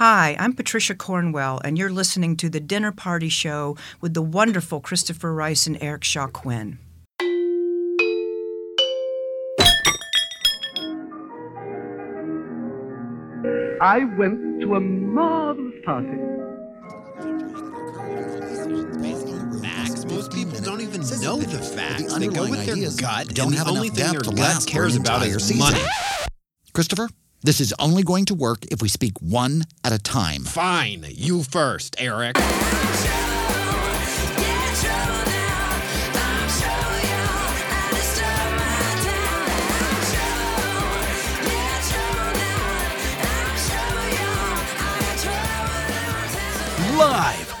Hi, I'm Patricia Cornwell, and you're listening to The Dinner Party Show with the wonderful Christopher Rice and Eric Shaw Quinn. I went to a marvelous party. facts. Most people don't even know that the the facts. They go with their gut, don't and have the only enough thing depth their to gut cares about entire is season. money. Christopher, this is only going to work if we speak one at a time. Fine, you first, Eric. Live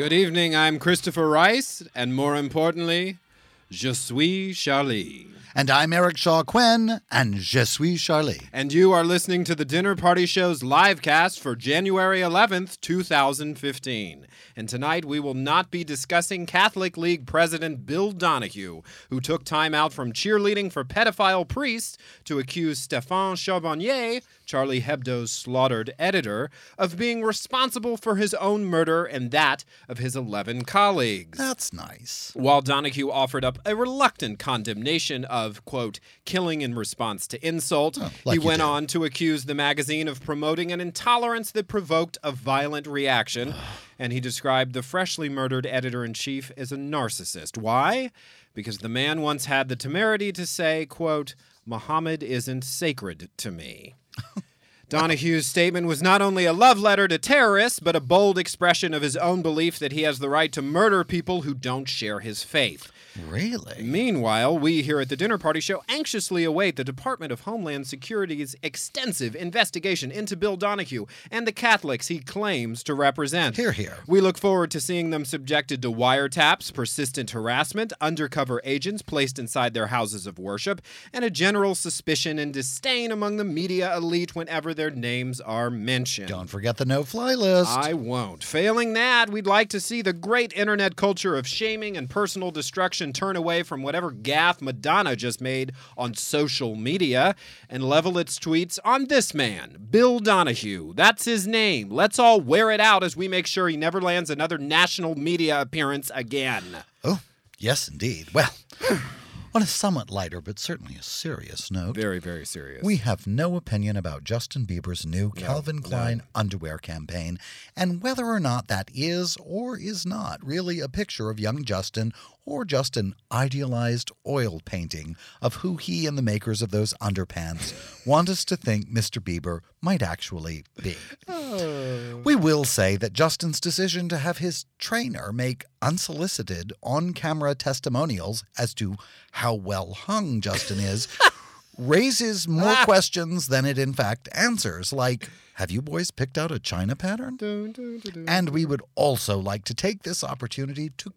Good evening, I'm Christopher Rice, and more importantly, je suis Charlie. And I'm Eric Shaw Quinn, and je suis Charlie. And you are listening to the Dinner Party Show's live cast for January 11th, 2015. And tonight we will not be discussing Catholic League President Bill Donohue, who took time out from cheerleading for pedophile priests to accuse Stéphane Charbonnier, Charlie Hebdo's slaughtered editor, of being responsible for his own murder and that of his 11 colleagues. That's nice. While Donohue offered up a reluctant condemnation of, quote, killing in response to insult, Oh, like he went do. on to accuse the magazine of promoting an intolerance that provoked a violent reaction. and he described the freshly murdered editor in chief as a narcissist. Why? Because the man once had the temerity to say, quote, Muhammad isn't sacred to me. Donohue's statement was not only a love letter to terrorists, but a bold expression of his own belief that he has the right to murder people who don't share his faith. Really? Meanwhile, we here at the Dinner Party Show anxiously await the Department of Homeland Security's extensive investigation into Bill Donohue and the Catholics he claims to represent. Hear, hear. We look forward to seeing them subjected to wiretaps, persistent harassment, undercover agents placed inside their houses of worship, and a general suspicion and disdain among the media elite whenever their names are mentioned. Don't forget the no fly list. I won't. Failing that, we'd like to see the great internet culture of shaming and personal destruction turn away from whatever gaffe Madonna just made on social media and level its tweets on this man, Bill Donohue. That's his name. Let's all wear it out as we make sure he never lands another national media appearance again. oh, yes, indeed. Well, on a somewhat lighter but certainly a serious note, Very, very serious. we have no opinion about Justin Bieber's new Calvin Klein underwear campaign and whether or not that is or is not really a picture of young Justin or just an idealized oil painting of who he and the makers of those underpants want us to think Mr. Bieber might actually be. We will say that Justin's decision to have his trainer make unsolicited on camera testimonials as to how well hung Justin is raises more questions than it in fact answers. Like, have you boys picked out a China pattern? And we would also like to take this opportunity to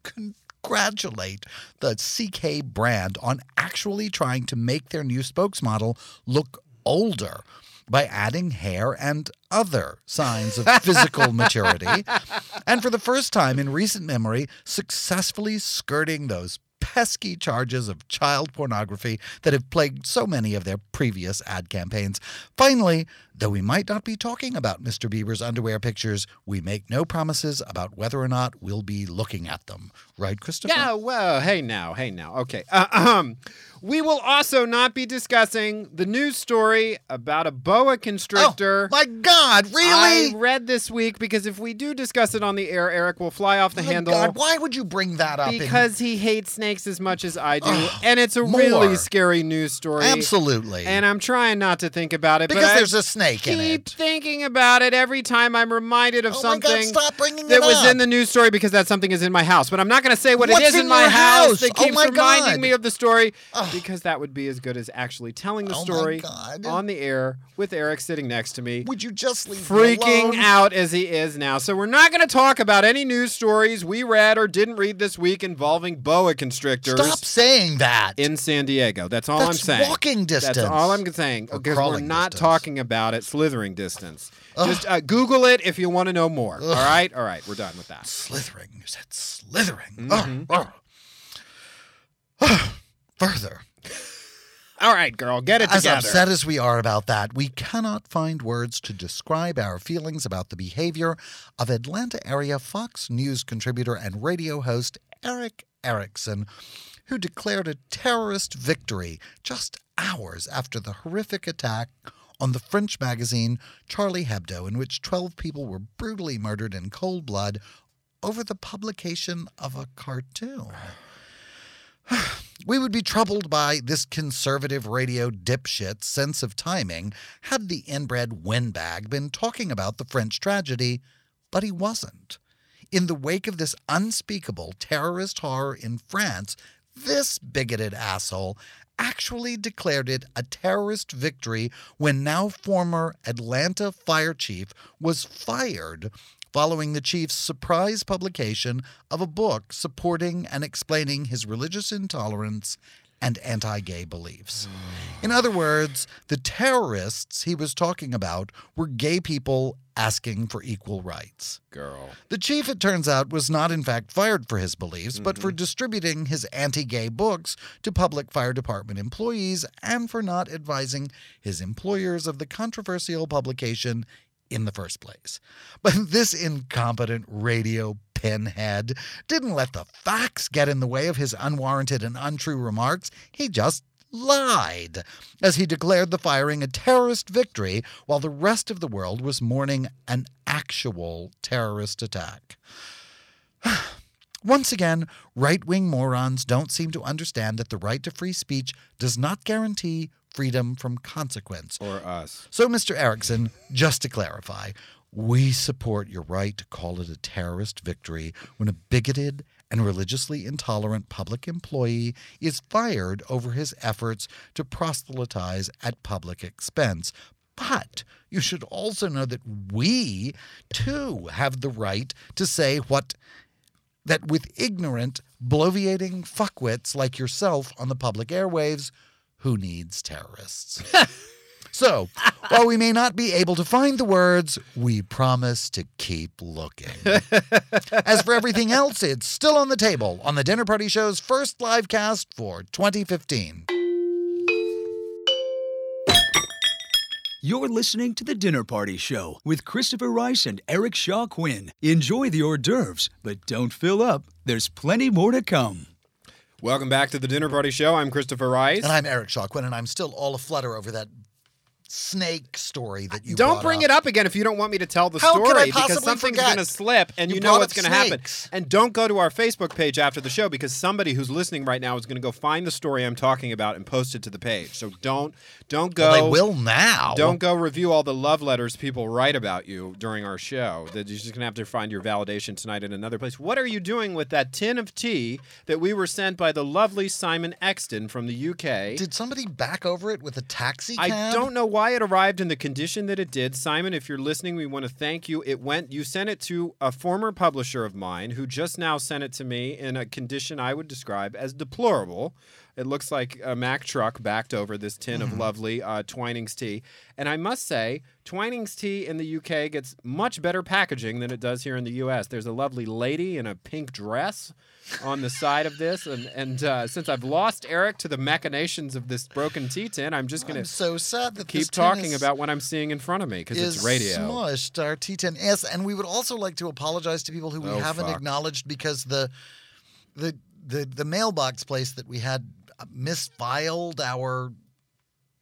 congratulate the CK brand on actually trying to make their new spokesmodel look older. by adding hair and other signs of physical maturity, and for the first time in recent memory, successfully skirting those pesky charges of child pornography that have plagued so many of their previous ad campaigns. Finally, though we might not be talking about Mr. Bieber's underwear pictures, we make no promises about whether or not we'll be looking at them. Right, Christopher? Yeah, well, hey now, hey now. Okay. Uh, um, we will also not be discussing the news story about a boa constrictor. Oh, my God, really? I read this week because if we do discuss it on the air, Eric will fly off the My handle. God, why would you bring that up? in- because he hates snakes as much as I do, and it's a more. really scary news story. Absolutely. And I'm trying not to think about it, because there's I a snake in keep it. thinking about it every time I'm reminded of Oh my God, something stop bringing that it was up. in the news story because that something is in my house. But I'm not going to say what What's it is in in my your house, house? that Oh keeps my reminding God. me of the story because that would be as good as actually telling the Oh my story God. on the air with Eric sitting next to me. Would you just leave me Freaking alone? out as he is now. So, we're not going to talk about any news stories we read or didn't read this week involving boa constrictors Stop saying that. in San Diego. That's all I'm That's saying. walking distance. That's all I'm saying. Or Because we're crawling not distance. talking about it slithering distance. Just uh, Google it if you want to know more. All right? All right. We're done with that. Slithering. You said slithering. Ugh. Further. All right, girl. Get it together. As together. upset as we are about that, we cannot find words to describe our feelings about the behavior of Atlanta area Fox News contributor and radio host Erick Erickson, who declared a terrorist victory just hours after the horrific attack on the French magazine Charlie Hebdo, in which 12 people were brutally murdered in cold blood over the publication of a cartoon. We would be troubled by this conservative radio dipshit's sense of timing had the inbred windbag been talking about the French tragedy, but he wasn't. In the wake of this unspeakable terrorist horror in France, this bigoted asshole actually declared it a terrorist victory when now former Atlanta fire chief was fired following the chief's surprise publication of a book supporting and explaining his religious intolerance and anti gay beliefs. In other words, the terrorists he was talking about were gay people asking for equal rights. girl. The chief, it turns out, was not in fact fired for his beliefs, but for mm-hmm. distributing his anti gay books to public fire department employees and for not advising his employers of the controversial publication in the first place. But this incompetent radio pinhead didn't let the facts get in the way of his unwarranted and untrue remarks. He just lied as he declared the firing a terrorist victory while the rest of the world was mourning an actual terrorist attack. Once again, right wing morons don't seem to understand that the right to free speech does not guarantee freedom from consequence. Or us. So, Mr. Erickson, just to clarify, we support your right to call it a terrorist victory when a bigoted and religiously intolerant public employee is fired over his efforts to proselytize at public expense. But you should also know that we, too, have the right to say what that with ignorant, bloviating fuckwits like yourself on the public airwaves, who needs terrorists? so, while we may not be able to find the words, we promise to keep looking. As for everything else, it's still on the table on the Dinner Party Show's first live cast for 2015. You're listening to The Dinner Party Show with Christopher Rice and Eric Shaw Quinn. Enjoy the hors d'oeuvres, but don't fill up. There's plenty more to come. Welcome back to the Dinner Party Show. I'm Christopher Rice. And I'm Eric Shaw Quinn, and I'm still all aflutter over that snake story that you don't bring up. it up again if you don't want me to tell the How story because something's going to slip and You you, know what's going to happen. And don't go to our Facebook page after the show because somebody who's listening right now is going to go find the story I'm talking about and post it to the page. So don't don't go Well, they will now. Don't go review all the love letters people write about you during our show. That you're just going to have to find your validation tonight in another place. What are you doing with that tin of tea that we were sent by the lovely Simon Exton from the UK? Did somebody back over it with a taxi cab? I don't know why it arrived in the condition that it did. Simon, if you're listening, we want to thank you. It went you sent it to a former publisher of mine who just now sent it to me in a condition I would describe as deplorable. It looks like a Mack truck backed over this tin of lovely uh, Twinings tea. And I must say, Twinings tea in the UK gets much better packaging than it does here in the US. There's a lovely lady in a pink dress on the side of this. And, and uh, since I've lost Eric to the machinations of this broken tea tin, I'm just going to so sad that keep talking is- about what I'm seeing in front of me because it's radio. smushed our T10. Yes, and we would also like to apologize to people who we Oh, haven't fuck. acknowledged because the the the the mailbox place that we had misfiled our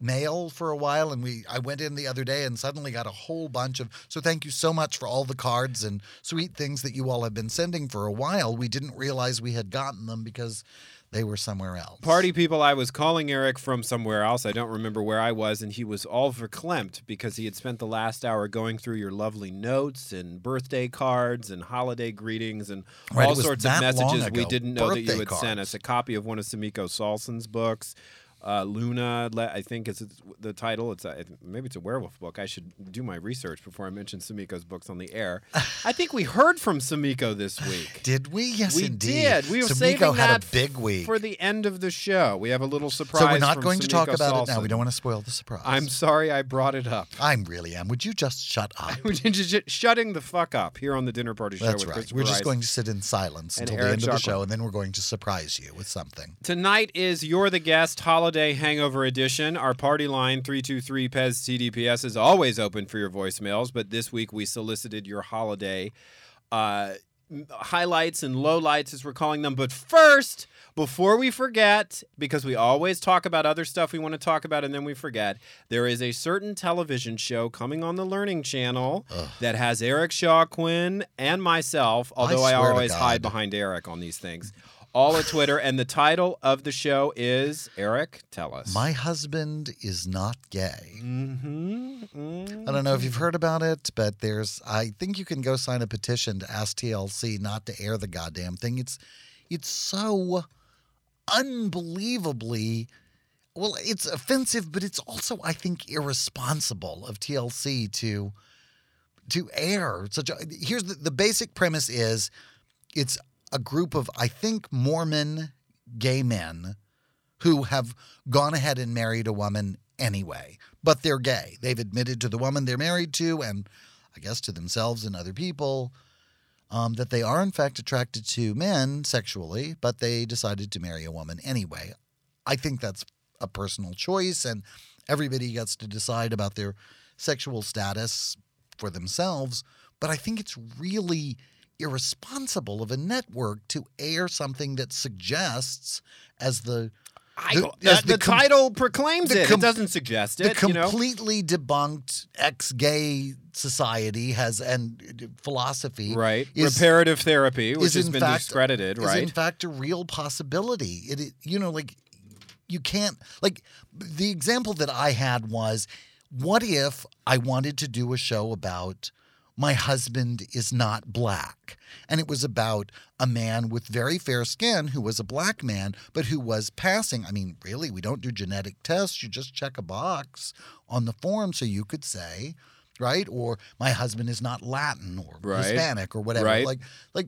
mail for a while and we I went in the other day and suddenly got a whole bunch of so thank you so much for all the cards and sweet things that you all have been sending for a while. We didn't realize we had gotten them because they were somewhere else. Party people, I was calling Eric from somewhere else. I don't remember where I was, and he was all verklempt because he had spent the last hour going through your lovely notes and birthday cards and holiday greetings and Right, all sorts of messages we didn't know that you had sent us. A copy of one of Samiko Salson's books. Uh, Luna, I think is the title. It's a, maybe it's a werewolf book. I should do my research before I mention Samiko's books on the air. I think we heard from Samiko this week. Did we? Yes, we indeed. did. We were so saving had that a big week. for the end of the show. We have a little surprise. so we're not going to talk about it now. We don't want to spoil the surprise. I'm sorry I brought it up. I really am. Would you just shut up? Shutting the fuck up here on the Dinner Party Show That's with right. We're just going to sit in silence And until the Eric end of the show, and then we're going to surprise you with something. Tonight is You're the Guest Holiday Day hangover Edition. Our party line 323 PEZ TDPS is always open for your voicemails, but this week we solicited your holiday uh, highlights and lowlights, as we're calling them. But first, before we forget, because we always talk about other stuff we want to talk about and then we forget, there is a certain television show coming on the Learning Channel that has Eric Shaw Quinn and myself, although I, to always hide behind Eric on these things. All at Twitter, and the title of the show is Eric. Tell us. My husband is not gay. Mm-hmm. I don't know if you've heard about it, but there's I think you can go sign a petition to ask TLC not to air the goddamn thing. It's it's so unbelievably well, it's offensive, but it's also I think irresponsible of TLC to to air such a here's the, the basic premise is it's a group of I think Mormon gay men who have gone ahead and married a woman anyway, but they're gay. They've admitted to the woman they're married to, and I guess to themselves and other people, um, that they are in fact attracted to men sexually, but they decided to marry a woman anyway. I think that's a personal choice, and everybody gets to decide about their sexual status for themselves. But I think it's really irresponsible of a network to air something that suggests as the I, the- uh, the, as the com- title proclaims the it. com- it doesn't suggest the it. you know? completely debunked ex-gay society has and philosophy Right. is- Reparative therapy, which is has in been fact- discredited, is right? in fact a real possibility. It, it you know like you can't like the example that I had was what if I wanted to do a show about my husband is not black and it was about a man with very fair skin who was a black man but who was passing I mean really we don't do genetic tests you just check a box on the form so you could say right or my husband is not Latin or Right. Hispanic or whatever Right. like like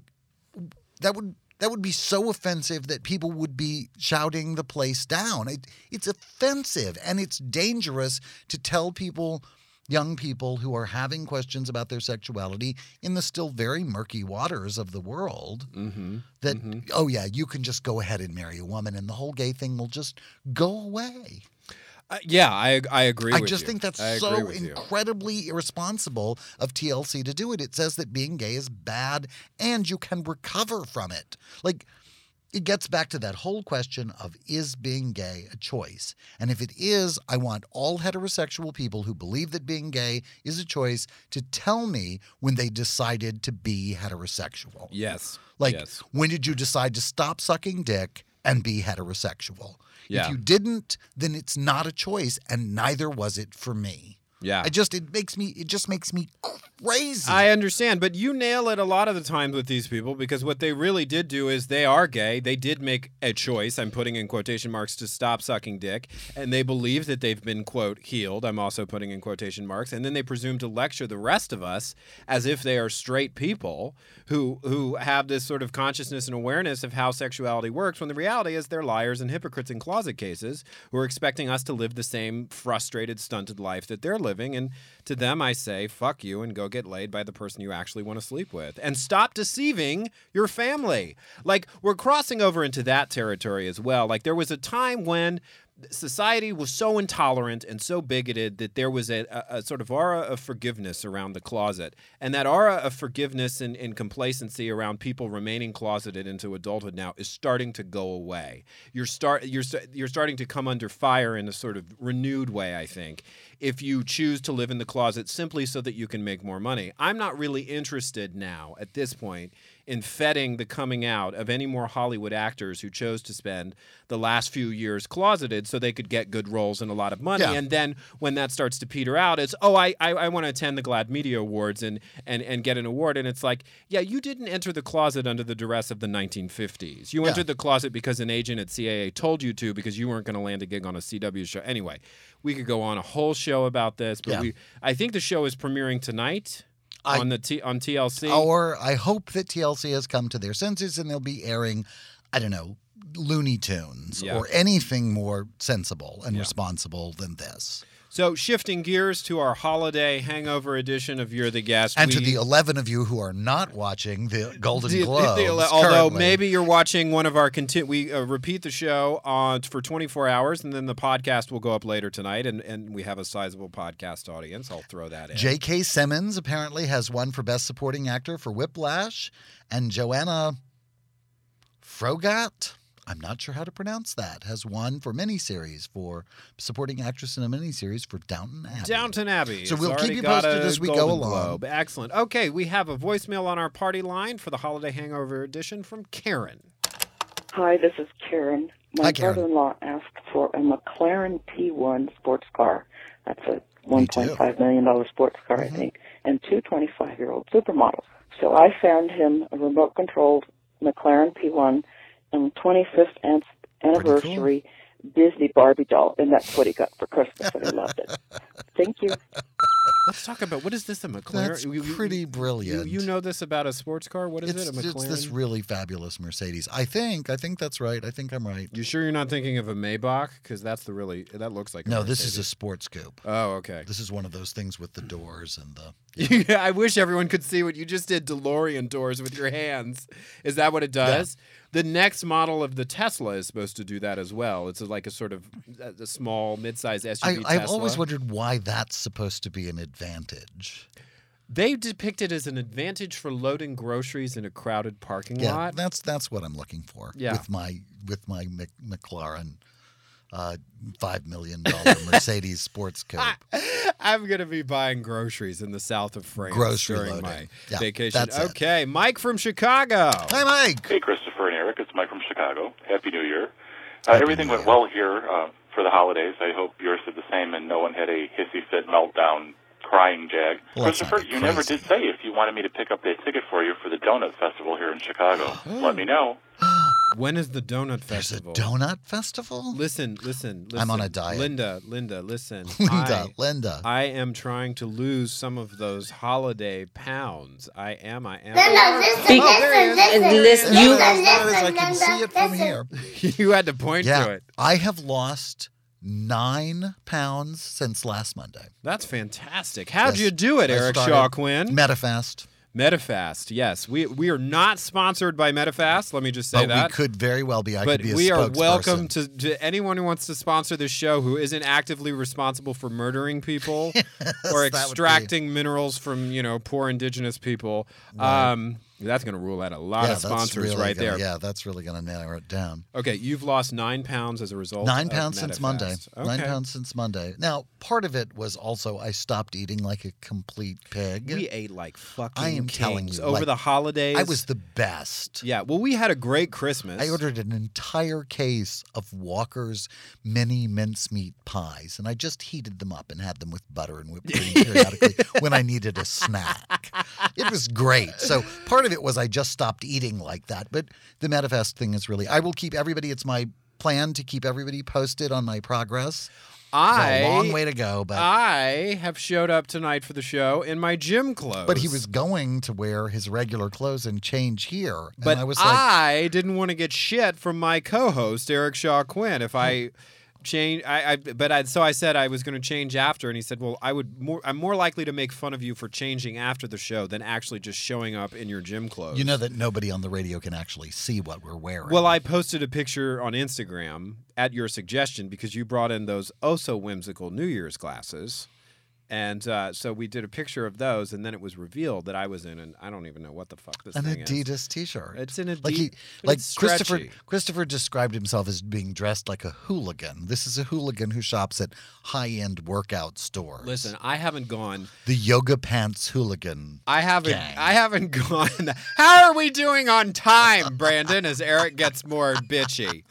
that would that would be so offensive that people would be shouting the place down. It, it's offensive and it's dangerous to tell people, young people who are having questions about their sexuality in the still very murky waters of the world, mm-hmm. that oh yeah, you can just go ahead and marry a woman and the whole gay thing will just go away. Uh, yeah, I I agree. I just you. think that's I so with you. incredibly irresponsible of TLC to do it. It says that being gay is bad and you can recover from it. Like, it gets back to that whole question of is being gay a choice? And if it is, I want all heterosexual people who believe that being gay is a choice to tell me when they decided to be heterosexual. Yes. Like, yes. when did you decide to stop sucking dick and be heterosexual? Yeah. If you didn't, then it's not a choice, and neither was it for me. Yeah. I just it makes me it just makes me crazy. I understand, but you nail it a lot of the times with these people because what they really did do is they are gay. They did make a choice. I'm putting in quotation marks to stop sucking dick, and they believe that they've been quote healed. I'm also putting in quotation marks, and then they presume to lecture the rest of us as if they are straight people who who have this sort of consciousness and awareness of how sexuality works. When the reality is they're liars and hypocrites in closet cases who are expecting us to live the same frustrated, stunted life that they're living. And to them, I say, fuck you and go get laid by the person you actually want to sleep with. And stop deceiving your family. Like, we're crossing over into that territory as well. Like, there was a time when society was so intolerant and so bigoted that there was a, a, a sort of aura of forgiveness around the closet. And that aura of forgiveness and, and complacency around people remaining closeted into adulthood now is starting to go away. You're start you're you're starting to come under fire in a sort of renewed way, I think, if you choose to live in the closet simply so that you can make more money. I'm not really interested now at this point in fetting the coming out of any more Hollywood actors who chose to spend the last few years closeted so they could get good roles and a lot of money. Yeah. And then when that starts to peter out, it's, oh, I, I, I want to attend the GLAAD Media Awards and, and, and get an award. And it's like, yeah, you didn't enter the closet under the duress of the 1950s. You Yeah. entered the closet because an agent at CAA told you to because you weren't going to land a gig on a CW show. Anyway, we could go on a whole show about this, but Yeah. we I think the show is premiering tonight. I- on the T, on TLC. Or I hope that TLC has come to their senses and they'll be airing, I don't know, Looney Tunes Yeah. or anything more sensible and Yeah. responsible than this. So shifting gears to our holiday hangover edition of You're the Guest. And to the 11 of you who are not watching the Golden the- the- Globes, the- although maybe you're watching one of our conti- we uh, repeat the show on for 24 hours and then the podcast will go up later tonight and, and we have a sizable podcast audience. I'll throw that in. J.K. Simmons apparently has won for Best Supporting Actor for Whiplash, and Joanna Froggatt, I'm not sure how to pronounce that, has won for miniseries for Supporting Actress in a Miniseries for Downton Abbey. Downton Abbey. So It's we'll keep you posted as we go along. Globe. Excellent. Okay, we have a voicemail on our party line for the holiday hangover edition from Karen. Hi, this is Karen. My Hi, Karen. brother-in-law asked for a McLaren P1 sports car. That's a $1.5 million sports car, Mhm. I think, and two 25-year-old supermodels. So I found him a remote-controlled McLaren P1 and 25th an- anniversary Disney Barbie doll, and that's what he got for Christmas, and he loved it. Thank you. Let's talk about what is this a McLaren? That's You- you- pretty you- brilliant. You, know this about a sports car? What is it's, it? A McLaren? it's this really fabulous Mercedes. I think. I think that's right. I think I'm right. You sure you're not thinking of a Maybach? Because that's the really that looks like. A No, this is a sports coupe. Oh, okay. This is one of those things with the doors and the. Yeah, I wish everyone could see what you just did DeLorean doors with your hands. Is that what it does? The next model of the Tesla is supposed to do that as well. It's like a sort of a a small, mid-sized SUV I. I've always wondered why that's supposed to be an advantage. They depict it as an advantage for loading groceries in a crowded parking Yeah, lot. that's that's what I'm looking for. Yeah. with my with my Mc, McLaren, uh, five million dollar Mercedes sports coupe. I'm gonna be buying groceries in the south of France Grocery during loading. my Yeah, vacation. that's it. okay, Mike from Chicago. Hi, Mike. Hey, Christopher and Eric. It's Mike from Chicago. Happy New Year. Uh, Happy everything New went Year. well here uh, for the holidays. I hope yours did the same and no one had a hissy fit meltdown crying jag. Well, Christopher, you never did say if you wanted me to pick up that ticket for you for the Donut Festival here in Chicago. Oh. Let me know. When is the donut festival? There's a donut festival. Listen, listen, listen. I'm on a diet. Linda, Linda, listen. Linda, I, Linda. I am trying to lose some of those holiday pounds. I am, I am. Oh, as you far as I can see it from here. you had to point to Yeah, it. I have lost nine pounds since last Monday. That's fantastic. How'd Yes, you do it, I Eric Shaw Quinn? Medifast. Medifast, yes. We we are not sponsored by Medifast. Let me just say But that. we could very well be. I but could be a we are welcome to, to anyone who wants to sponsor this show who isn't actively responsible for murdering people or would be- extracting minerals from you know poor indigenous people. Right. Um, That's going to rule out a lot yeah, of sponsors really right gonna- there. Yeah, that's really going to narrow it down. Okay, you've lost nine pounds as a result. Nine pounds since Monday. Medifast. Nine pounds since Monday. Now, part of it was also I stopped eating like a complete pig. We ate like fucking. I am kings telling you, over like, the holidays. I was the best. Yeah, well, we had a great Christmas. I ordered an entire case of Walker's mini mincemeat pies, and I just heated them up and had them with butter and whipped cream periodically when I needed a snack. It was great. So part of it was I just stopped eating like that. But the Medifast thing is really, I will keep everybody, it's my plan to keep everybody posted on my progress. I a long way to go, but I have showed up tonight for the show in my gym clothes. but he was going to wear his regular clothes and change here. And But I was like, I didn't want to get shit from my co-host Eric Shaw Quinn if I hmm. Change. I, I but I so I said I was going to change after, and he said, "Well, I would more. I'm more likely to make fun of you for changing after the show than actually just showing up in your gym clothes." you know that nobody on the radio can actually see what we're wearing. Well, I posted a picture on Instagram at your suggestion because you brought in those oh so whimsical New Year's glasses. And uh, so we did a picture of those, and then it was revealed that I was in an I don't even know what the fuck this an thing is. Adidas T-shirt. It's an Adidas. like he, like Christopher. stretchy. Christopher described himself as being dressed like a hooligan. This is a hooligan who shops at high-end workout stores. Listen, I haven't gone. the yoga pants hooligan. I haven't. Gang. I haven't gone. How are we doing on time, Brandon? As Eric gets more bitchy.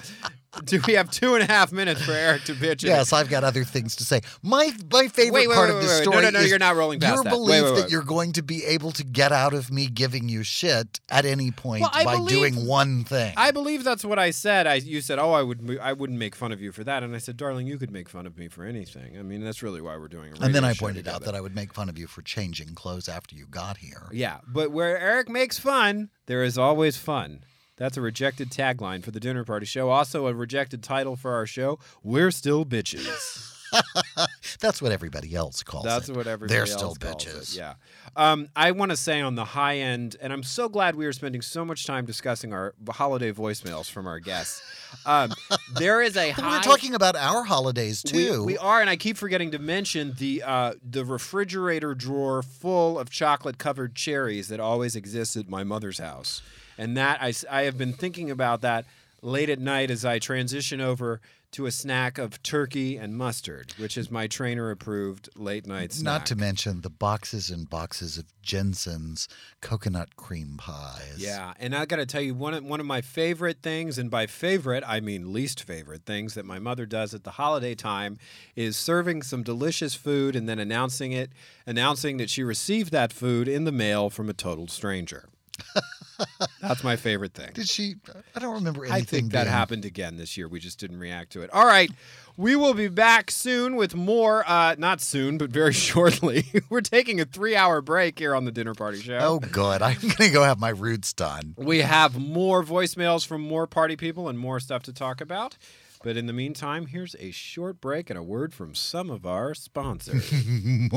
Do we have two and a half minutes for Eric to bitch? Yes, I've got other things to say. My my favorite Wait, wait, part wait, of the wait. No, story no, no, is you're not rolling past your that. Belief that you're going to be able to get out of me giving you shit at any point Well, by believe- doing one thing. I believe that's what I said. I you said, "Oh, I would I wouldn't make fun of you for that," and I said, "Darling, you could make fun of me for anything." I mean, that's really why we're doing a and then I pointed out that I would make fun of you for changing clothes after you got here. Yeah, but where Eric makes fun, there is always fun. That's a rejected tagline for the dinner party show. Also, a rejected title for our show. We're still bitches. That's what everybody else calls it. That's it. what everybody They're else still calls bitches. It. Yeah. Um, I want to say on the high end, and I'm so glad we are spending so much time discussing our holiday voicemails from our guests. Um, there is a high. we're talking about our holidays We- too. We, are, and I keep forgetting to mention the uh, the refrigerator drawer full of chocolate covered cherries that always exists at my mother's house, and that I, I have been thinking about that late at night as I transition over to a snack of turkey and mustard, which is my trainer approved late night snack. Not to mention the boxes and boxes of Jensen's coconut cream pies. Yeah, and I got to tell you one of, one of my favorite things, and by favorite I mean least favorite things that my mother does at the holiday time is serving some delicious food and then announcing it, announcing that she received that food in the mail from a total stranger. That's my favorite thing. Did she? I don't remember anything. I think that being- happened again this year. We just didn't react to it. All right. We will be back soon with more. Uh, not soon, but very shortly. We're taking a three hour break here on the Dinner Party Show. Oh, good. I'm going to go have my roots done. We have more voicemails from more party people and more stuff to talk about. But in the meantime, here's a short break and a word from some of our sponsors.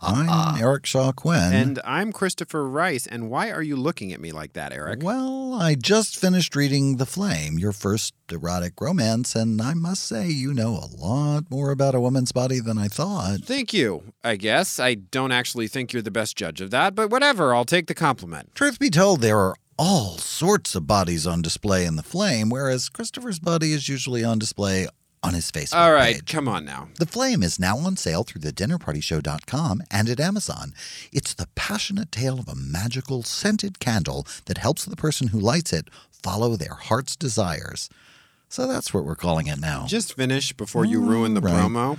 I'm Eric Shaw Quinn. and I'm Christopher Rice. And why are you looking at me like that, Eric? Well, I just finished reading The Flame, your first erotic romance, and I must say you know a lot more about a woman's body than I thought. Thank you, I guess. I don't actually think you're the best judge of that, but whatever. I'll take the compliment. Truth be told, there are all sorts of bodies on display in The Flame, whereas Christopher's body is usually on display on his Facebook All right, page. come on now. The Flame is now on sale through the dinnerpartyshow.com and at Amazon. It's the passionate tale of a magical scented candle that helps the person who lights it follow their heart's desires. So that's what we're calling it now. Just finish before you ruin the Right. promo.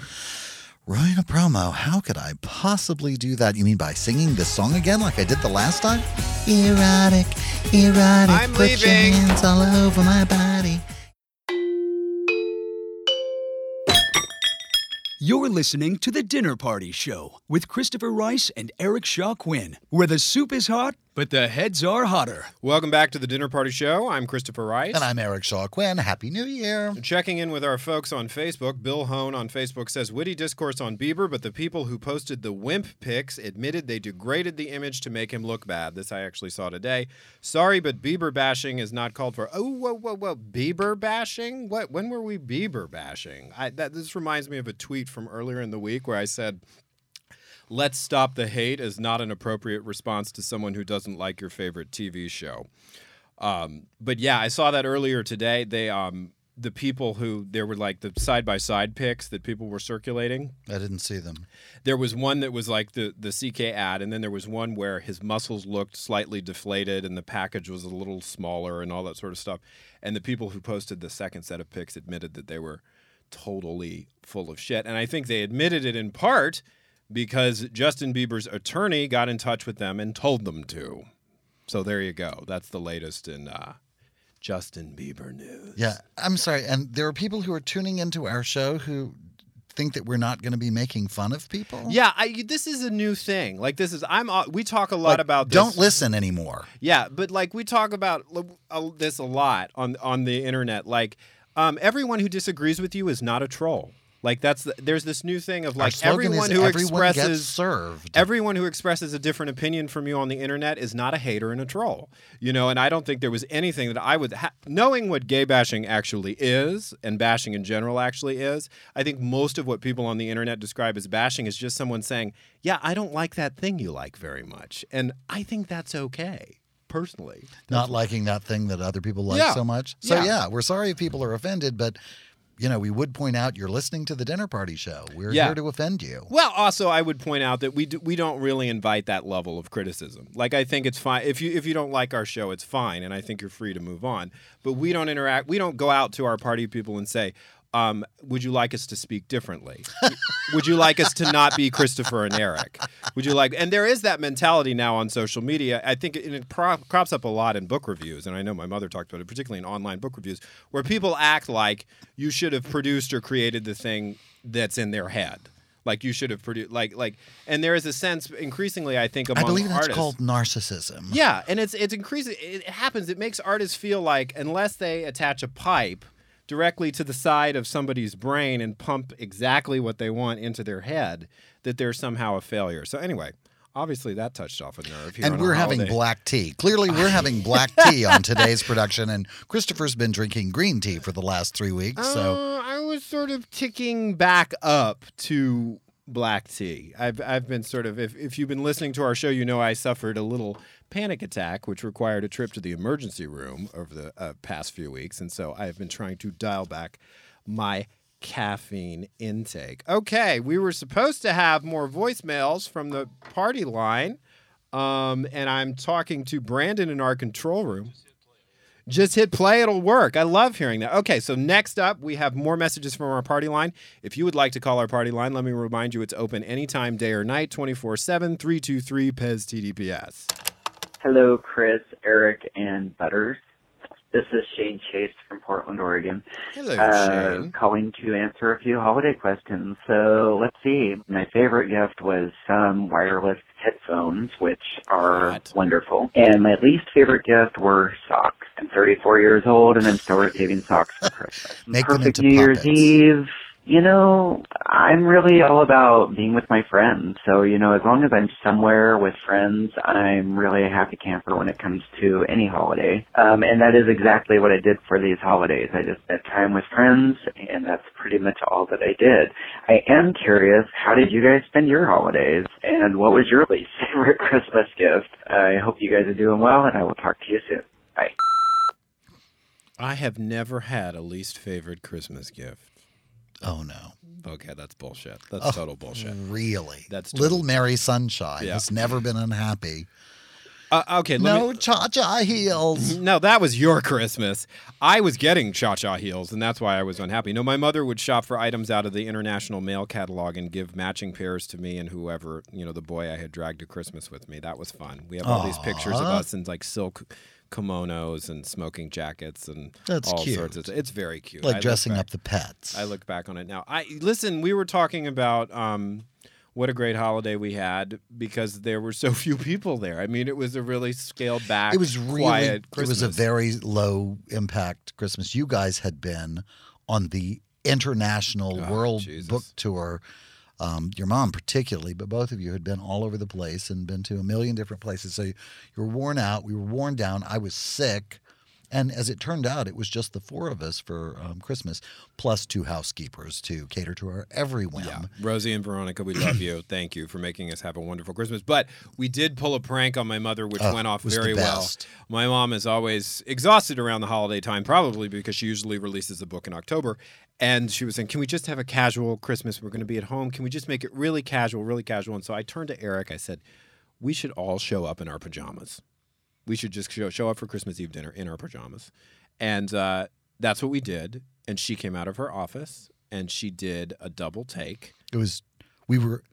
Ruin a promo. How could I possibly do that? You mean by singing this song again like I did the last time? Erotic, erotic. I'm put leaving. your hands all over my body. You're listening to The Dinner Party Show with Christopher Rice and Eric Shaw Quinn, where the soup is hot, but the heads are hotter. Welcome back to the Dinner Party Show. I'm Christopher Rice. And I'm Eric Shaw Quinn. Happy New Year. Checking in with our folks on Facebook, Bill Hone on Facebook says witty discourse on Bieber, but the people who posted the wimp pics admitted they degraded the image to make him look bad. This I actually saw today. Sorry, but Bieber bashing is not called for. Oh, whoa, whoa, whoa! Bieber bashing? What? When were we Bieber bashing? I, that this reminds me of a tweet from earlier in the week where I said. Let's stop the hate is not an appropriate response to someone who doesn't like your favorite TV show. Um, but yeah, I saw that earlier today. They um, the people who there were like the side by side pics that people were circulating. I didn't see them. There was one that was like the the CK ad, and then there was one where his muscles looked slightly deflated, and the package was a little smaller, and all that sort of stuff. And the people who posted the second set of pics admitted that they were totally full of shit, and I think they admitted it in part because Justin Bieber's attorney got in touch with them and told them to. So there you go. That's the latest in uh, Justin Bieber news. Yeah, I'm sorry. And there are people who are tuning into our show who think that we're not going to be making fun of people. Yeah, I, this is a new thing. Like this is I'm. uh, We talk a lot Like, about. This. don't listen anymore. Yeah, but like we talk about this a lot on on the internet. Like um, everyone who disagrees with you is not a troll. Like that's the, there's this new thing of like everyone who everyone expresses served. everyone who expresses a different opinion from you on the internet is not a hater and a troll. You know, and I don't think there was anything that I would ha- knowing what gay bashing actually is and bashing in general actually is. I think most of what people on the internet describe as bashing is just someone saying, "Yeah, I don't like that thing you like very much," and I think that's okay personally. not liking that thing that other people like Yeah. so much. So Yeah. yeah. we're sorry if people are offended, but you know, we would point out you're listening to the dinner party show. We're Yeah. here to offend you. Well, also I would point out that we do, we don't really invite that level of criticism. Like I think it's fine if you if you don't like our show, it's fine, and I think you're free to move on. But we don't interact. We don't go out to our party people and say. Um, would you like us to speak differently? would you like us to not be Christopher and Eric? Would you like? And there is that mentality now on social media. I think it, it pro- crops up a lot in book reviews, and I know my mother talked about it, particularly in online book reviews, where people act like you should have produced or created the thing that's in their head. Like you should have produced, like like, and there is a sense increasingly, I think, among I believe that's artists. called narcissism. Yeah, and it's it's increasing. It happens. It makes artists feel like unless they attach a pipe directly to the side of somebody's brain and pump exactly what they want into their head, that they're somehow a failure. So anyway, obviously that touched off a nerve. Here And we're having black tea. Clearly, we're having black tea on today's production, and Christopher's been drinking green tea for the last three weeks. So Uh, I was sort of ticking back up to black tea. I've I've been sort of if if you've been listening to our show, you know I suffered a little panic attack, which required a trip to the emergency room over the uh, past few weeks, and so I have been trying to dial back my caffeine intake. Okay, we were supposed to have more voicemails from the party line, um, and I'm talking to Brandon in our control room. Just hit play, it'll work. I love hearing that. Okay, so next up, we have more messages from our party line. If you would like to call our party line, let me remind you it's open anytime, day or night, 24 7, 323 PEZ TDPS. Hello, Chris, Eric, and Butters. This is Shane Chase from Portland, Oregon. Hello, uh, Shane. Calling to answer a few holiday questions. So let's see. My favorite gift was some wireless headphones, which are wonderful. And my least favorite gift were socks. I'm 34 years old and I'm still receiving socks for Christmas. Make them Perfect into New Year's. Eve. You know, I'm really all about being with my friends. So, you know, as long as I'm somewhere with friends, I'm really a happy camper when it comes to any holiday. Um, and that is exactly what I did for these holidays. I just spent time with friends, and that's pretty much all that I did. I am curious, how did you guys spend your holidays? And what was your least favorite Christmas gift? I hope you guys are doing well, and I will talk to you soon. Bye. I have never had a least favorite Christmas gift. Oh, no. Okay, that's bullshit. That's Oh, total bullshit. Really? That's Little Mary Sunshine Yeah. has never been unhappy. Uh, okay, let no me- cha cha heels. No, that was your Christmas. I was getting cha cha heels, and that's why I was unhappy. No, my mother would shop for items out of the international mail catalog and give matching pairs to me and whoever, you know, the boy I had dragged to Christmas with me. That was fun. We have all these pictures of us in like silk kimonos and smoking jackets and That's all cute. sorts of It's very cute. Like look dressing back- up the pets. I look back on it now. I listen. We were talking about um, what a great holiday we had because there were so few people there. I mean, it was a really scaled back. it was really quiet it was a very low impact christmas you guys had been on the international Oh, world Jesus. book tour um, your mom particularly but both of you had been all over the place and been to a million different places. So you were worn out. We were worn down. I was sick And as it turned out, it was just the four of us for um, Christmas, plus two housekeepers to cater to our every whim. Yeah. Rosie and Veronica, we love you. Thank you for making us have a wonderful Christmas. But we did pull a prank on my mother, which Oh, went off very well. My mom is always exhausted around the holiday time, probably because she usually releases a book in October. And she was saying, Can we just have a casual Christmas? We're going to be at home. Can we just make it really casual, really casual? And so I turned to Eric. I said, We should all show up in our pajamas. We should just show, show up for Christmas Eve dinner in our pajamas. And uh, that's what we did. And she came out of her office and she did a double take. It was, we were,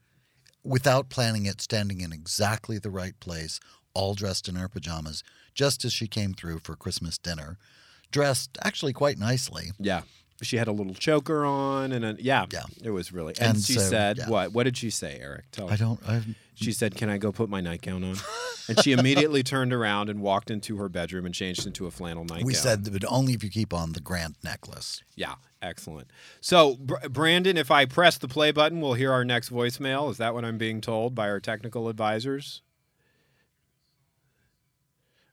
without planning it, standing in exactly the right place, all dressed in our pajamas, just as she came through for Christmas dinner, dressed actually quite nicely. Yeah. She had a little choker on and a, yeah, Yeah. it was really. And, And she so, said, yeah. what? What did she say, Eric? Tell I don't, I, She said, Can I go put my nightgown on? and she immediately turned around and walked into her bedroom and changed into a flannel nightgown. we said, but only if you keep on the Grant necklace. Yeah, excellent. So, Br- Brandon, if I press the play button, we'll hear our next voicemail. Is that what I'm being told by our technical advisors?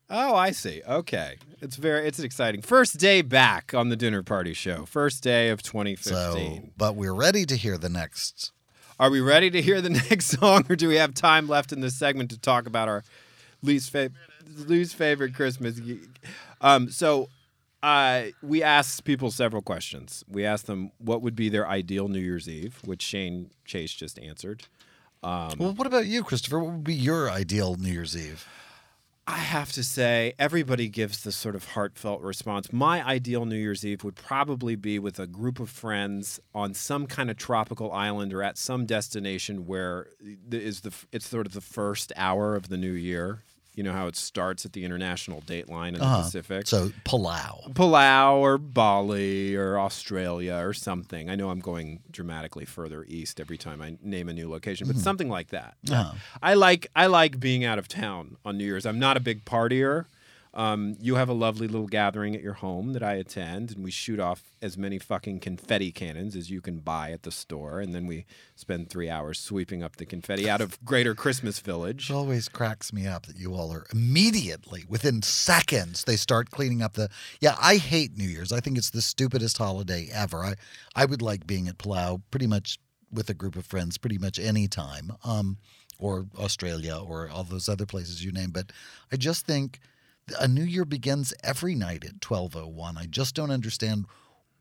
Oh, I see. Okay. It's very it's exciting. First day back on the dinner party show. First day of 2015. So, but we're ready to hear the next. Are we ready to hear the next song or do we have time left in this segment to talk about our least favorite least favorite Christmas? Um so uh, we asked people several questions. We asked them what would be their ideal New Year's Eve, which Shane Chase just answered. Um, Well, what about you, Christopher? What would be your ideal New Year's Eve? I have to say, everybody gives this sort of heartfelt response. My ideal New Year's Eve would probably be with a group of friends on some kind of tropical island or at some destination where uh, the- is the it's sort of the first hour of the new year. You know how it starts at the international date line in the Uh-huh. Pacific. So, Palau. Palau or Bali or Australia or something. I know I'm going dramatically further east every time I name a new location, but Mhm. something like that. Uh-huh. I like I like being out of town on New Year's. I'm not a big partier. Um, you have a lovely little gathering at your home that I attend, and we shoot off as many fucking confetti cannons as you can buy at the store, and then we spend three hours sweeping up the confetti out of Greater Christmas Village. It always cracks me up that you all are immediately, within seconds, they start cleaning up the. Yeah, I hate New Year's. I think it's the stupidest holiday ever. I, I would like being at Palau pretty much with a group of friends pretty much any time, um, or Australia or all those other places you name. But I just think a new year begins every night at 1201. I just don't understand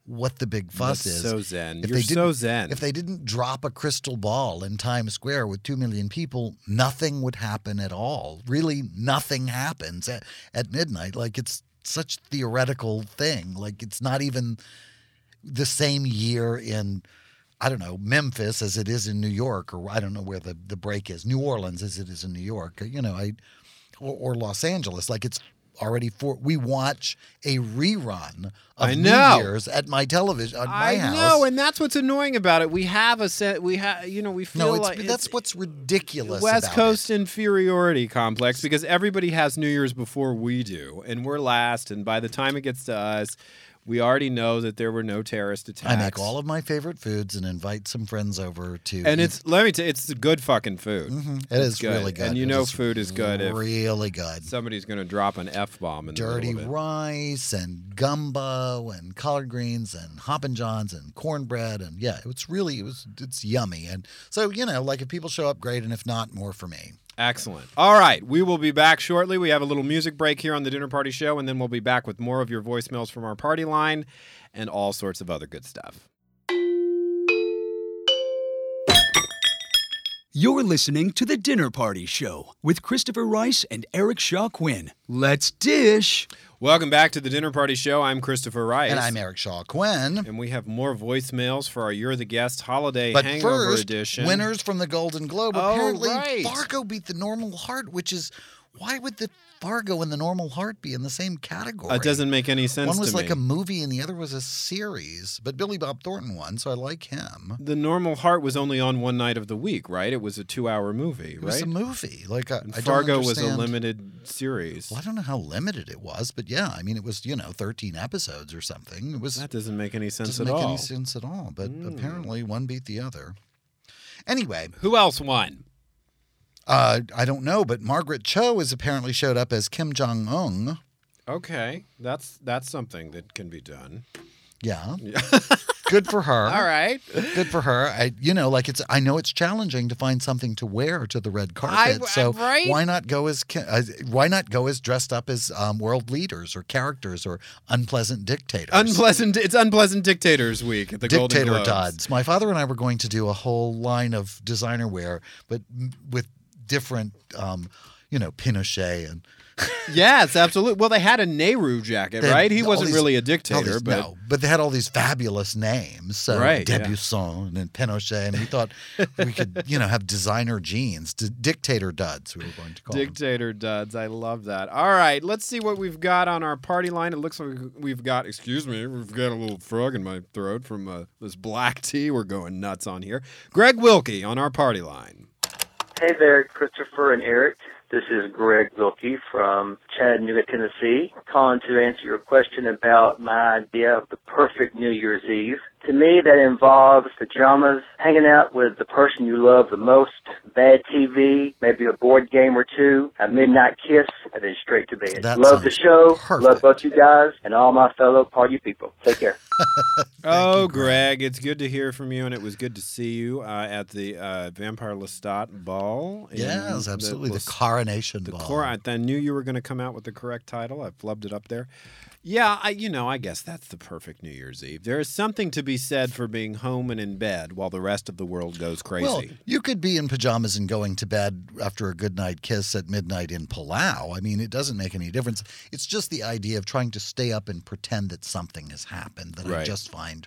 what the big fuss That's is. so zen. If You're they so didn't- zen. If they didn't drop a crystal ball in Times Square with 2 million people, nothing would happen at all. Really, nothing happens at, at midnight. Like it's such theoretical thing. Like it's not even the same year in I don't know, Memphis as it is in New York, or I don't know where the, the break is, New Orleans as it is in New York, you know, I or, or Los Angeles. Like it's already for we watch a rerun of I New. Year's at my television at my I house. know, and that's what's annoying about it. We have a set. We have, you know, we feel no, it's, like that's what's ridiculous. West Coast inferiority complex because everybody has New Year's before we do, and we're last. And by the time it gets to us, we already know that there were no terrorist attacks. I make all of my favorite foods and invite some friends over to. and eat. it's let me tell you, it's good fucking food. Mhm. It is really good. and you It know food is good. if really good. Somebody's going to drop an f bomb in dirty rice and gumbo and collard greens and hoppin' johns and cornbread and yeah, it's really it was it's yummy and so you know like if people show up great and if not more for me. Excellent. All right, we will be back shortly. We have a little music break here on the Dinner Party Show, and then we'll be back with more of your voicemails from our party line and all sorts of other good stuff. You're listening to The Dinner Party Show with Christopher Rice and Eric Shaw Quinn. Let's dish. Welcome back to the Dinner Party Show. I'm Christopher Rice. And I'm Eric Shaw Quinn. And we have more voicemails for our You're the Guest holiday But hangover first, edition. winners from the Golden Globe. Oh, Apparently, right. Fargo beat the Normal Heart, which is why would the Fargo and the Normal Heart be in the same category? It doesn't make any sense One was like me. a movie and the other was a series. But Billy Bob Thornton won, so I like him. The Normal Heart was only on one night of the week, right? It was a two-hour movie, right? It was a movie. Like I, I Fargo was a limited series. Well, I don't know how limited it was, but yeah, I mean, it was you know thirteen episodes or something. It was That doesn't make any sense doesn't at make all. any sense at all. But Mm. apparently, one beat the other. Anyway, Who else won? Uh, I don't know, but Margaret Cho has apparently showed up as Kim Jong Un. Okay, that's that's something that can be done. Yeah. Good for her. All right. Good for her. I, you know, like it's. I know it's challenging to find something to wear to the red carpet. I- so right? why not go as? uh, Why not go as dressed up as um, world leaders or characters or unpleasant dictators? Unpleasant. It's unpleasant dictators week at the Golden Dictator Globes. duds. My father and I were going to do a whole line of designer wear, but with different, um, you know, Pinochet and Yes, absolutely. Well, they had a Nehru jacket, They right? He wasn't these- really a dictator, these- but no, but they had all these fabulous names, so Right, yeah. And Pinochet, and we thought we could, you know, have designer jeans, D- dictator duds. We were going to call them. Dictator duds. I love that. All right, let's see what we've got on our party line. It looks like we've got, excuse me, we've got a little frog in my throat from uh, this black tea. We're going nuts on here. Greg Wilkie on our party line. Hey there, Christopher and Eric. This is Greg Wilkie from Chattanooga, Tennessee, calling to answer your question about my idea of the perfect New Year's Eve. To me, that involves pajamas, hanging out with the person you love the most, bad TV, maybe a board game or two, a midnight kiss, and then straight to bed. That love the show, perfect. love both you guys, and all my fellow party people. Take care. oh, Greg. it's good to hear from you, and it was good to see you uh, at the uh, Vampire Lestat ball. Yes, absolutely. The, Les- coronation The ball. cor- I, I knew you were going to come out with the correct title. I flubbed it up there. Yeah, I you know I guess that's the perfect New Year's Eve. There is something to be said for being home and in bed while the rest of the world goes crazy. Well, you could be in pajamas and going to bed after a good night kiss at midnight in Palau. I mean, it doesn't make any difference. It's just the idea of trying to stay up and pretend that something has happened that I just find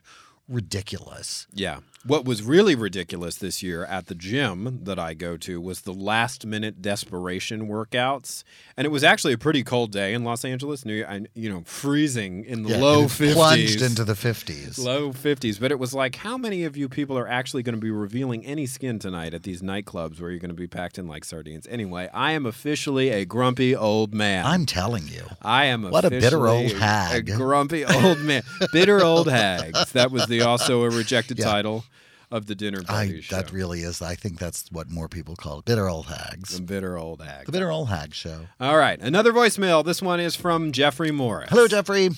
ridiculous. Yeah. What was really ridiculous this year at the gym that I go to was the last minute desperation workouts. And it was actually a pretty cold day in Los Angeles, New I- you know, freezing in the Yeah, low 50s. plunged into the 50s. Low 50s. But it was like, how many of you people are actually going to be revealing any skin tonight at these nightclubs where you're going to be packed in like sardines? Anyway, I am officially a grumpy old man. I'm telling you. I am What a bitter old hag. A grumpy old man. bitter old hags. That was the also a rejected Yeah. title of the dinner party I, show. that really is. I think that's what more people call it. Bitter old hags. the bitter old hag. The bitter old hag show. All right, another voicemail. This one is from Jeffrey Morris. Hello, Jeffrey.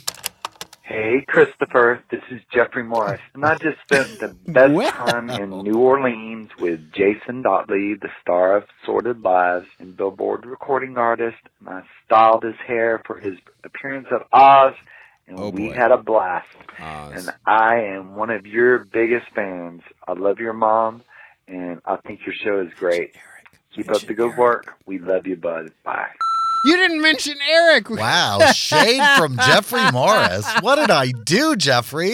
Hey, Christopher. This is Jeffrey Morris. And I just spent the best time in New Orleans with Jason Dottley, the star of Sordid Lives and Billboard recording artist. And I styled his hair for his appearance at Oz, and Oh, we boy. had a blast. Oz. And I am one of your biggest fans. I love your mom, and I think your show is great. Keep up the good work. We love you, bud. Bye. You didn't mention Eric. Wow, shade from Jeffrey Morris. What did I do, Jeffrey?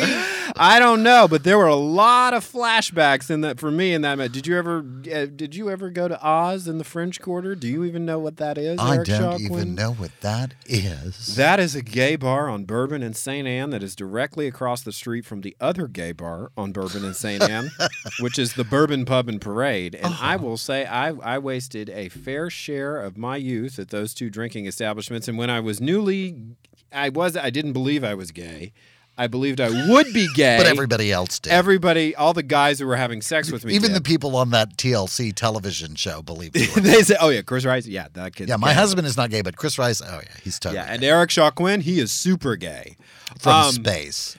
I don't know, but there were a lot of flashbacks in that for me in that. Did you ever? Uh, did you ever go to Oz in the French Quarter? Do you even know what that is? I Eric don't Shaw even know what that is. That is a gay bar on Bourbon and St. Anne that is directly across the street from the other gay bar on Bourbon and St. Anne, which is the Bourbon Pub and Parade. And I will say, I, I wasted a fair share of my youth at those two drinking establishments. And when I was newly, I was, I didn't believe I was gay. I believed I would be gay. But everybody else did. Everybody, all the guys who were having sex with me, Even the people on that TLC television show believed you. they said, "Oh yeah, Chris Rice, yeah, that kid." yeah, my husband is not gay, but Chris Rice, oh yeah, he's totally Yeah, and Eric Shaw Quinn, he is super gay from Um, space.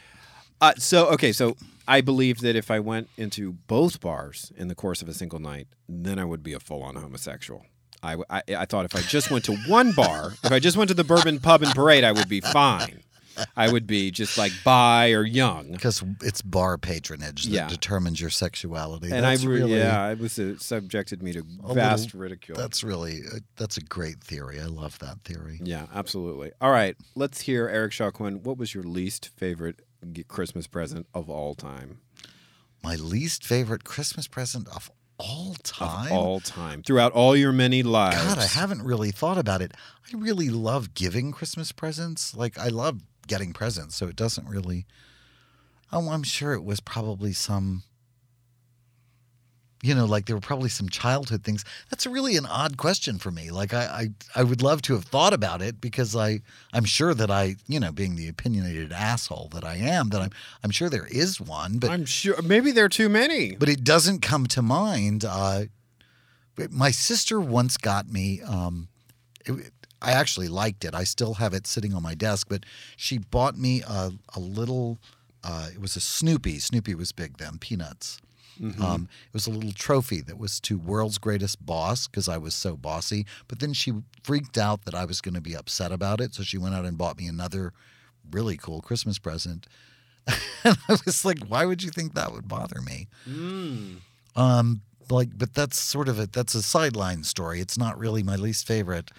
Uh, so okay, so I believed that if I went into both bars in the course of a single night, then I would be a full-on homosexual. I, I- I thought if I just went to one bar, if I just went to the Bourbon Pub and Parade, I would be fine. I would be just like bi or young. Because it's bar patronage that Yeah. determines your sexuality. And That's I re- really yeah, it was uh, subjected me to vast little- ridicule. That's really uh, that's a great theory. I love that theory. Yeah, absolutely. All right, let's hear Eric Shaw Quinn. What was your least favorite Christmas present of all time? My least favorite Christmas present of all time. Of all time, throughout all your many lives. God, I haven't really thought about it. I really love giving Christmas presents. Like I love getting presents, so it doesn't really. Oh, I'm sure it was probably some. You know, like there were probably some childhood things. That's really an odd question for me. Like I, I, I would love to have thought about it because I, I'm sure that I, you know, being the opinionated asshole that I am, that I'm, I'm sure there is one. But I'm sure maybe there are too many. but it doesn't come to mind. Uh, my sister once got me. Um, it- I actually liked it. I still have it sitting on my desk, but she bought me a, a little, uh, it was a Snoopy. Snoopy was big then, Peanuts. Mhm. Um, it was a little trophy that was to World's Greatest Boss because I was so bossy. But then she freaked out that I was going to be upset about it. So she went out and bought me another really cool Christmas present. and I was like, why would you think that would bother me? Mm. Um, like, but that's sort of a that's a sideline story. It's not really my least favorite.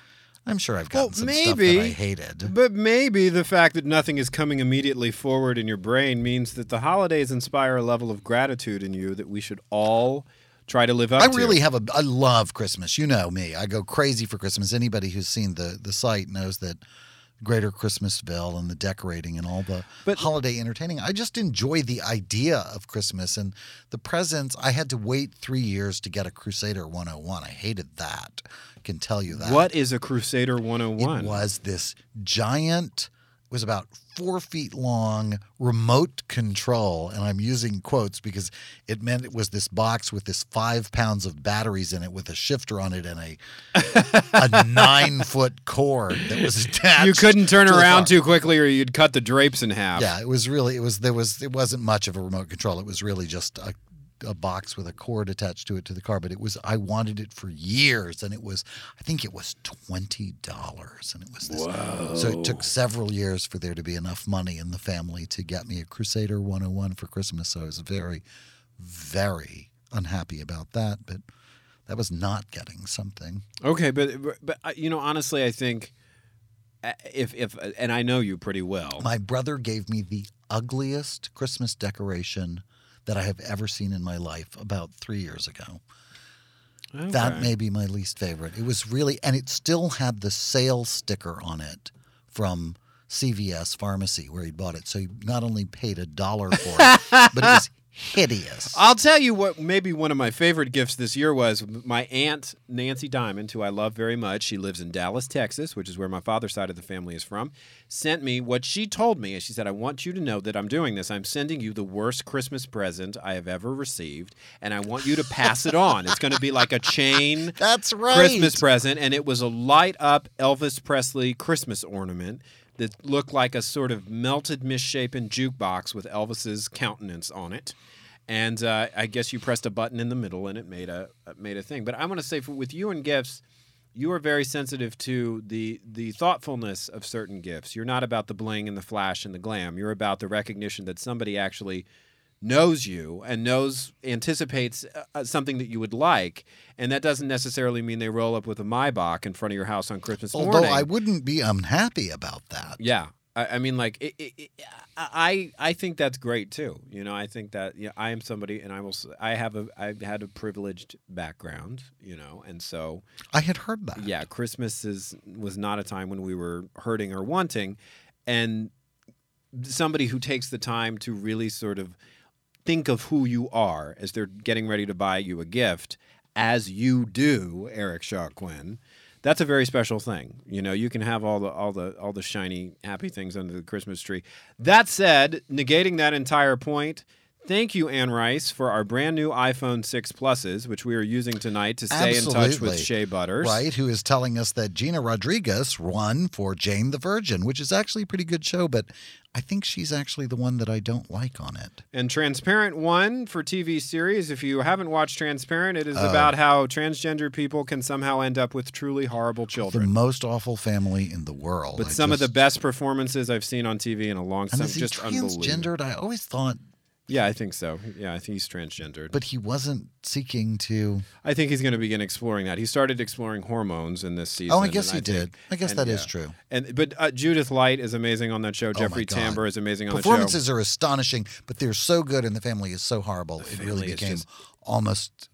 I'm sure I've gotten Well, some maybe, stuff that I hated. But maybe the fact that nothing is coming immediately forward in your brain means that the holidays inspire a level of gratitude in you that we should all try to live up I to. really have a I love Christmas. You know me. I go crazy for Christmas. Anybody who's seen the the site knows that Greater Christmasville and the decorating and all the but, holiday entertaining. I just enjoy the idea of Christmas and the presents. I had to wait three years to get a Crusader 101. I hated that. I can tell you that. What is a Crusader 101? It was this giant, was about four feet long remote control. And I'm using quotes because it meant it was this box with this five pounds of batteries in it with a shifter on it and a, a nine foot cord that was attached. You couldn't turn around too quickly or you'd cut the drapes in half. Yeah, it was really, it was, there was, it wasn't much of a remote control. It was really just a, a box with a cord attached to it to the car. But it was, I wanted it for years and it was, I think it was $20. And it was this. So it took several years for there to be enough money in the family to get me a Crusader 101 for Christmas. So I was very, very unhappy about that. But that was not getting something. Okay, but but uh, you know, honestly, I think uh, if if and I know you pretty well. My brother gave me the ugliest Christmas decoration that I have ever seen in my life about three years ago. That may be my least favorite. It was really, and it still had the sale sticker on it from CVS Pharmacy where he bought it. So he not only paid a dollar for it, but it was hideous. I'll tell you what maybe one of my favorite gifts this year was my aunt Nancy Diamond, who I love very much. She lives in Dallas, Texas, which is where my father's side of the family is from. Sent me what she told me, and she said, "I want you to know that I'm doing this. I'm sending you the worst Christmas present I have ever received, and I want you to pass it on. It's going to be like a chain That's right. Christmas present, and it was a light up Elvis Presley Christmas ornament." That looked like a sort of melted, misshapen jukebox with Elvis's countenance on it and uh, I guess you pressed a button in the middle and it made a made a thing. But I want to say, for, with you and gifts, you are very sensitive to the the thoughtfulness of certain gifts. You're not about the bling and the flash and the glam. You're about the recognition that somebody actually knows you and knows anticipates uh, something that you would like, and that doesn't necessarily mean they roll up with a Maybach in front of your house on Christmas Although morning. I wouldn't be unhappy about that. Yeah. I, I mean, like, it, it, it, I I think that's great too. You know, I think that yeah, I am somebody, and I will. I have a I've had a privileged background. You know, and so I had heard that. yeah, Christmas is was not a time when we were hurting or wanting, and somebody who takes the time to really sort of think of who you are as they're getting ready to buy you a gift, as you do, Eric Shaw Quinn. That's a very special thing. You know, you can have all the all the all the shiny happy things under the Christmas tree. That said, negating that entire point, thank you Anne Rice for our brand new iPhone 6 Pluses, which we are using tonight to stay in touch with Shea Butters. Right, who is telling us that Gina Rodriguez won for Jane the Virgin, which is actually a pretty good show, but I think she's actually the one that I don't like on it. And Transparent won for TV series. If you haven't watched Transparent, it is Oh. about how transgender people can somehow end up with truly horrible children. The most awful family in the world. But I some of the best performances I've seen on TV in a long time. Just unbelievable. transgendered? I always thought, Yeah, I think so. Yeah, I think he's transgendered. but he wasn't seeking to. I think he's going to begin exploring that. He started exploring hormones in this season. Oh, I guess he think- did. I guess and that is yeah. true. And but uh, Judith Light is amazing on that show. Oh Jeffrey. Tambor is amazing on the show. Performances are astonishing, but they're so good, and the family is so horrible. It really became just- almost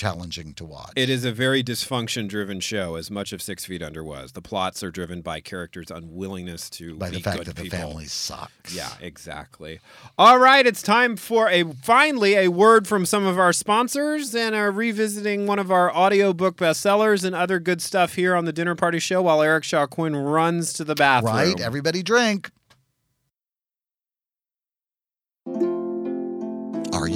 challenging to watch. It is a very dysfunction driven show, as much of Six Feet Under was. The plots are driven by characters' unwillingness to by be the fact good that the people. family sucks. Yeah, exactly. All right, it's time for a finally a word from some of our sponsors and are revisiting one of our audiobook bestsellers and other good stuff here on the Dinner Party Show while Eric Shaw Quinn runs to the bathroom. Right? Everybody drink.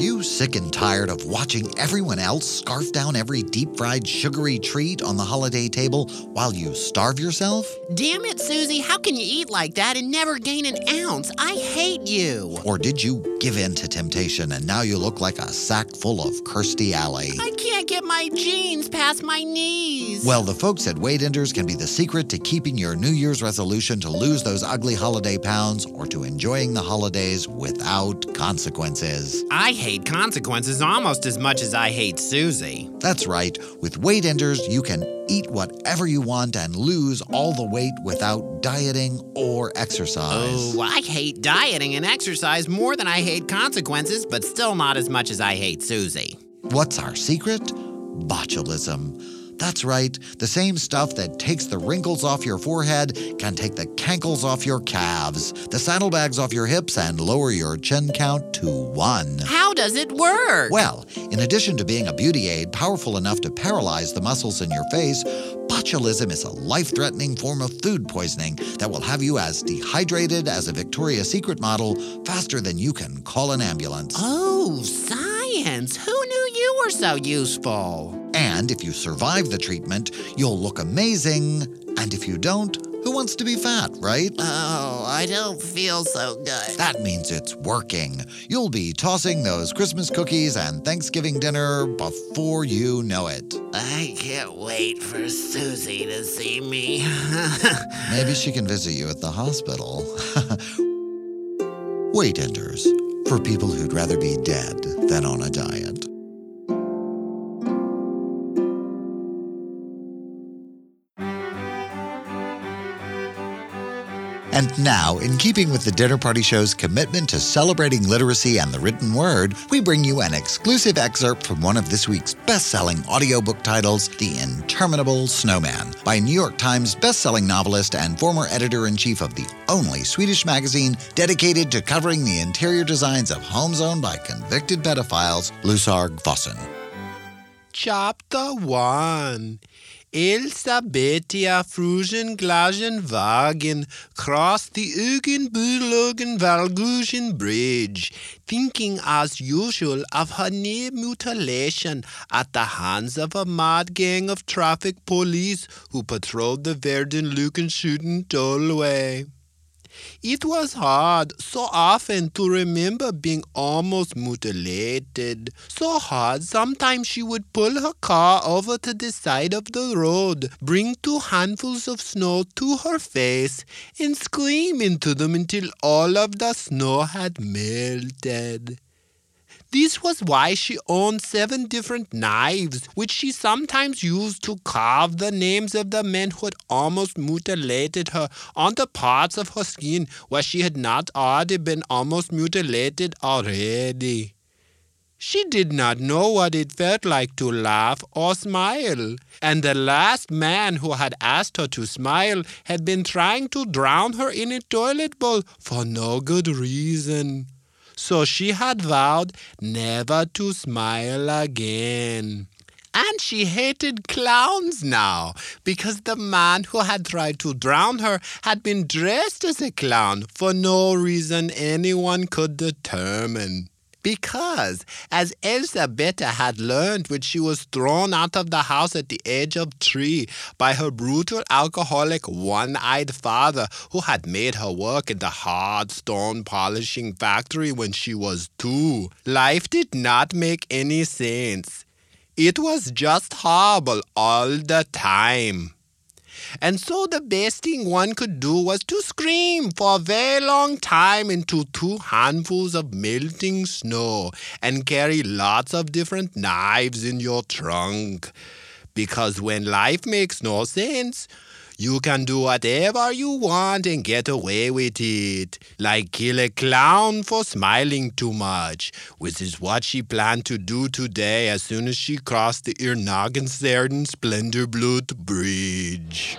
You sick and tired of watching everyone else scarf down every deep fried sugary treat on the holiday table while you starve yourself? Damn it, Susie, how can you eat like that and never gain an ounce? I hate you. Or did you give in to temptation and now you look like a sack full of Kirstie Alley? I can't get my jeans past my knees. Well, the folks at Weight Enders can be the secret to keeping your New Year's resolution to lose those ugly holiday pounds or to enjoying the holidays without consequences. I hate consequences almost as much as I hate Susie. That's right. With Weight Enders, you can eat whatever you want and lose all the weight without dieting or exercise. Oh, I hate dieting and exercise more than I hate consequences, but still not as much as I hate Susie. What's our secret? Botulism. That's right, the same stuff that takes the wrinkles off your forehead can take the cankles off your calves, the saddlebags off your hips, and lower your chin count to one. How does it work? Well, in addition to being a beauty aid powerful enough to paralyze the muscles in your face, botulism is a life threatening form of food poisoning that will have you as dehydrated as a Victoria's Secret model faster than you can call an ambulance. Oh, science! Who knew you were so useful? And if you survive the treatment, you'll look amazing. And if you don't, who wants to be fat, right? Oh, I don't feel so good. That means it's working. You'll be tossing those Christmas cookies and Thanksgiving dinner before you know it. I can't wait for Susie to see me. Maybe she can visit you at the hospital. Weight Enders, for people who'd rather be dead than on a diet. And now, in keeping with the Dinner Party Show's commitment to celebrating literacy and the written word, we bring you an exclusive excerpt from one of this week's best selling audiobook titles, The Interminable Snowman, by New York Times best-selling novelist and former editor in chief of the only Swedish magazine dedicated to covering the interior designs of homes owned by convicted pedophiles, Lusarg Fossen. Chapter 1 Elsabetia Frugen Glagen Wagen crossed the Ugenbülogen Valgusian Bridge, thinking as usual of her near mutilation at the hands of a mad gang of traffic police who patrolled the Verden Lukenschuten tollway. It was hard so often to remember being almost mutilated. So hard sometimes she would pull her car over to the side of the road, bring two handfuls of snow to her face, and scream into them until all of the snow had melted. This was why she owned seven different knives, which she sometimes used to carve the names of the men who had almost mutilated her on the parts of her skin where she had not already been almost mutilated already. She did not know what it felt like to laugh or smile, and the last man who had asked her to smile had been trying to drown her in a toilet bowl for no good reason so she had vowed never to smile again. And she hated clowns now because the man who had tried to drown her had been dressed as a clown for no reason anyone could determine. Because, as Elsabetta had learned when she was thrown out of the house at the age of three by her brutal alcoholic one eyed father, who had made her work in the hard stone polishing factory when she was two, life did not make any sense. It was just horrible all the time. And so the best thing one could do was to scream for a very long time into two handfuls of melting snow and carry lots of different knives in your trunk. Because when life makes no sense, you can do whatever you want and get away with it. Like kill a clown for smiling too much, which is what she planned to do today as soon as she crossed the Irnagenserden Splendorblut Bridge.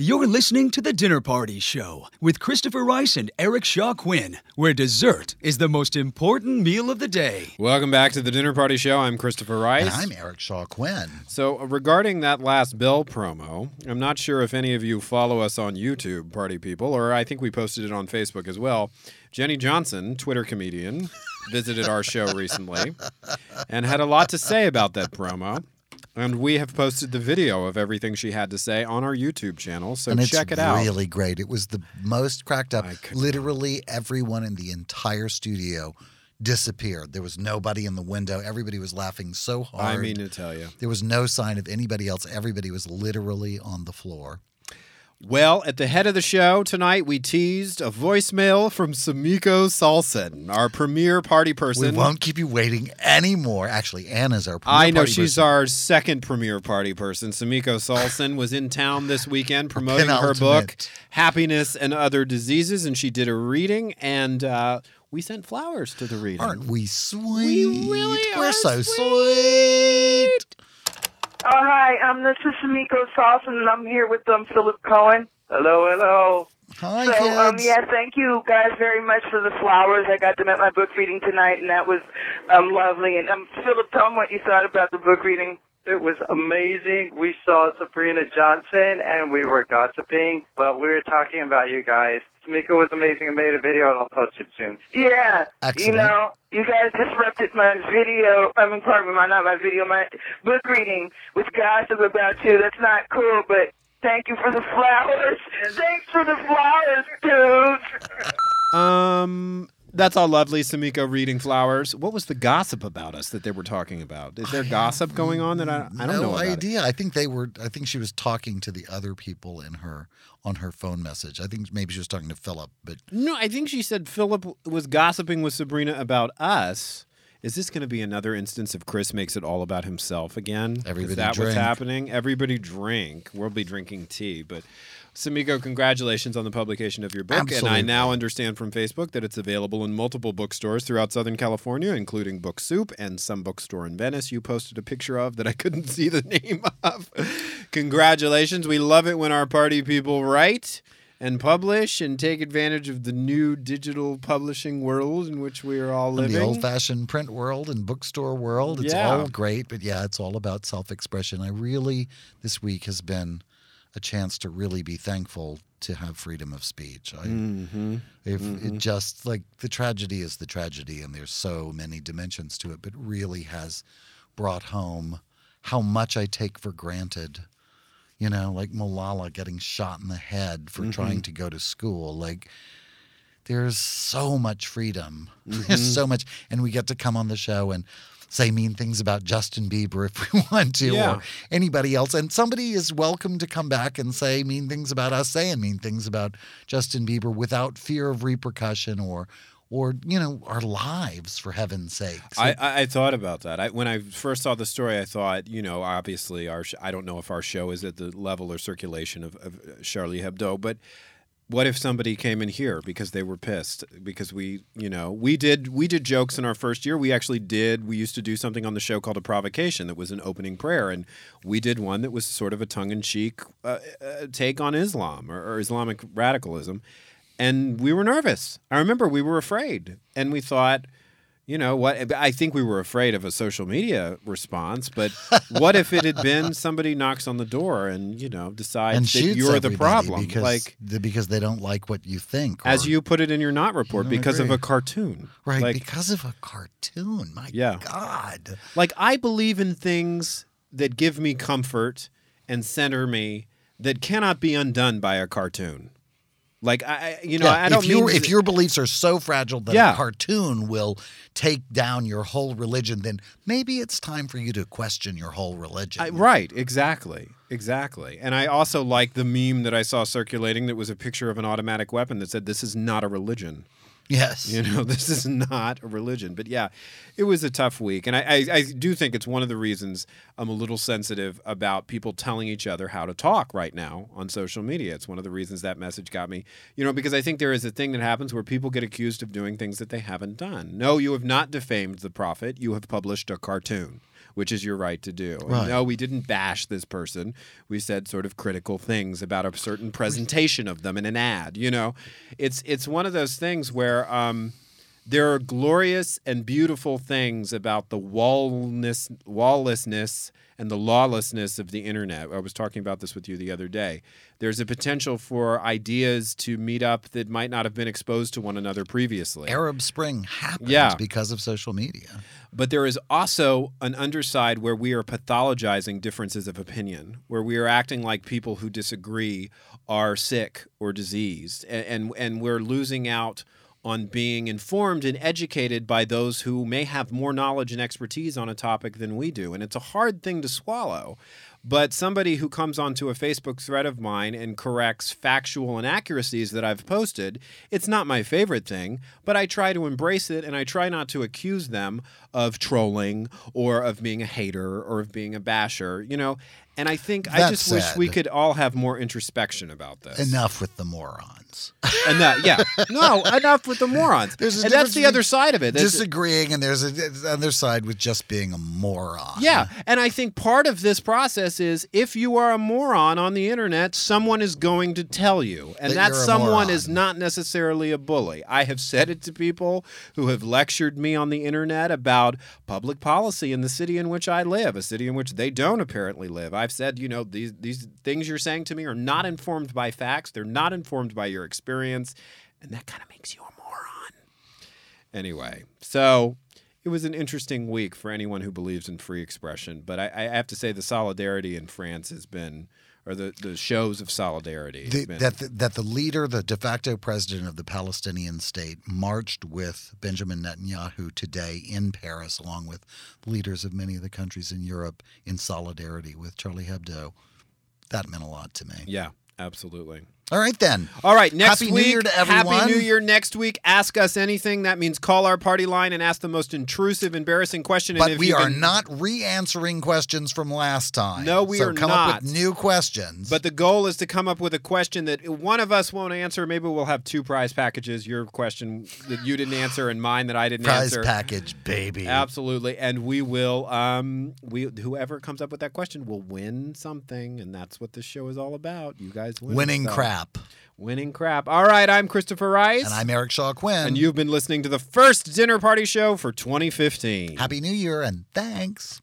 You're listening to The Dinner Party Show with Christopher Rice and Eric Shaw Quinn, where dessert is the most important meal of the day. Welcome back to the Dinner Party Show. I'm Christopher Rice. And I'm Eric Shaw Quinn. So, uh, regarding that last Bill promo, I'm not sure if any of you follow us on YouTube, party people, or I think we posted it on Facebook as well. Jenny Johnson, Twitter comedian, visited our show recently and had a lot to say about that promo. And we have posted the video of everything she had to say on our YouTube channel, so and check it out. Really great. It was the most cracked up. Literally everyone in the entire studio disappeared. There was nobody in the window. Everybody was laughing so hard. I mean to tell you. There was no sign of anybody else. Everybody was literally on the floor. Well, at the head of the show tonight, we teased a voicemail from Sumiko Saulson, our premier party person. We won't keep you waiting anymore. Actually, Anna's our premier I know she's person. our second premier party person. Sumiko Saulson was in town this weekend promoting her book. Happiness and Other Diseases, and she did a reading, and uh, we sent flowers to the reading. Aren't we sweet? We really We're are so sweet. Oh, hi. Um, this is Sumiko Saulson, and I'm here with um, Philip Cohen. Hello, hello. Hi, so, um, yeah, thank you guys very much for the flowers. I got them at my book reading tonight, and that was um, lovely. And um, Philip, tell them what you thought about the book reading. It was amazing. We saw Sabrina Johnson and we were gossiping, but we were talking about you guys. Tamika was amazing and made a video and I'll post it soon. Yeah, Excellent. you know, you guys disrupted my video. I mean, pardon me, my not my video, my book reading with gossip about you. That's not cool, but thank you for the flowers. Thanks for the flowers, dudes. Um, that's all lovely, Sumiko reading flowers. What was the gossip about us that they were talking about? Is there gossip going on that I, I don't no know about it? idea. I think they were. I think she was talking to the other people in her on her phone message. I think maybe she was talking to Philip, but No, I think she said Philip was gossiping with Sabrina about us. Is this going to be another instance of Chris makes it all about himself again? Everybody Is that drink. what's happening? Everybody drink. We'll be drinking tea, but Sumiko, congratulations on the publication of your book. And I now understand from Facebook that it's available in multiple bookstores throughout Southern California, including Book Soup and some bookstore in Venice. You posted a picture of that I couldn't see the name of. Congratulations. We love it when our party people write and publish and take advantage of the new digital publishing world in which we are all in living. the old-fashioned print world and bookstore world, it's Yeah. all great. But yeah, it's all about self-expression. I really this week has been a chance to really be thankful to have freedom of speech. I, Mhm. if Mhm. it just like the tragedy is the tragedy, and there's so many dimensions to it, but really has brought home how much I take for granted. You know, like Malala getting shot in the head for Mhm. trying to go to school. Like, there's so much freedom. There's so much, and we get to come on the show and say mean things about Justin Bieber if we want to, Yeah. or anybody else. And somebody is welcome to come back and say mean things about us, saying mean things about Justin Bieber without fear of repercussion or, or you know, our lives for heaven's sake. I, I, I thought about that. I, when I first saw the story, I thought, you know, obviously our sh- I don't know if our show is at the level or circulation of, of Charlie Hebdo, but what if somebody came in here because they were pissed because we, you know, we did we did jokes in our first year. We actually did. We used to do something on the show called a provocation that was an opening prayer, and we did one that was sort of a tongue in cheek uh, uh, take on Islam or, or Islamic radicalism and we were nervous. I remember we were afraid, and we thought, you know what? I think we were afraid of a social media response, but what if it had been somebody knocks on the door and you know decides that you're the problem, because, like the- because they don't like what you think. as you put it in your not report, because of a cartoon, right Like, because of a cartoon. My yeah, God. Like I believe in things that give me comfort and center me that cannot be undone by a cartoon. Like I, you know, Yeah, I don't if, if your beliefs are so fragile that Yeah. a cartoon will take down your whole religion, then maybe it's time for you to question your whole religion. I, right, exactly. Exactly. And I also like the meme that I saw circulating that was a picture of an automatic weapon that said, This is not a religion. Yes. You know, this is not a religion. But yeah, it was a tough week. And I, I, I do think it's one of the reasons I'm a little sensitive about people telling each other how to talk right now on social media. It's one of the reasons that message got me, you know, because I think there is a thing that happens where people get accused of doing things that they haven't done. No, you have not defamed the prophet, you have published a cartoon. Which is your right to do. Right. No, we didn't bash this person. We said sort of critical things about a certain presentation of them in an ad. You know, it's it's one of those things where um, there are glorious and beautiful things about the wallness, walllessness and the lawlessness of the internet. I was talking about this with you the other day. There's a potential for ideas to meet up that might not have been exposed to one another previously. Arab Spring happens Yeah. because of social media. But there is also an underside where we are pathologizing differences of opinion, where we are acting like people who disagree are sick or diseased, and and, and we're losing out on being informed and educated by those who may have more knowledge and expertise on a topic than we do. And it's a hard thing to swallow. But somebody who comes onto a Facebook thread of mine and corrects factual inaccuracies that I've posted, it's not my favorite thing, but I try to embrace it and I try not to accuse them of trolling or of being a hater or of being a basher, you know. And I think I just wish we could all have more introspection about this. Enough with the morons. And that, yeah, no, enough with the morons. And that's the other side of it. That's- Disagreeing, and there's a, the other side with just being a moron. Yeah, and I think part of this process is if you are a moron on the internet, someone is going to tell you, and That that, someone moron. is not necessarily a bully. I have said it to people who have lectured me on the internet about public policy in the city in which I live, a city in which they don't apparently live. I've said, you know, these these things you're saying to me are not informed by facts. They're not informed by your experience, and that kind of makes you a moron. Anyway, so it was an interesting week for anyone who believes in free expression. But I, I have to say, the solidarity in France has been, or the, the shows of solidarity. The, been- that the, that the leader, the de facto president of the Palestinian state, marched with Benjamin Netanyahu today in Paris, along with leaders of many of the countries in Europe, in solidarity with Charlie Hebdo. That meant a lot to me. yeah, absolutely. All right, then. All right, next Happy week. New Year to everyone. Happy New Year next week. Ask us anything. That means call our party line and ask the most intrusive, embarrassing question. But we are can- not re-answering questions from last time. No, we so are come not. up with new questions. But the goal is to come up with a question that one of us won't answer. Maybe we'll have two prize packages. Your question that you didn't answer, and mine that I didn't Prize answer. Prize package, baby. Absolutely, and we will. Um, we whoever comes up with that question will win something, and that's what this show is all about. You guys win Winning stuff. Crap. Winning crap. All right, I'm Christopher Rice, And I'm Eric Shaw Quinn. and you've been listening to the first dinner party show for 2015. Happy New Year and thanks.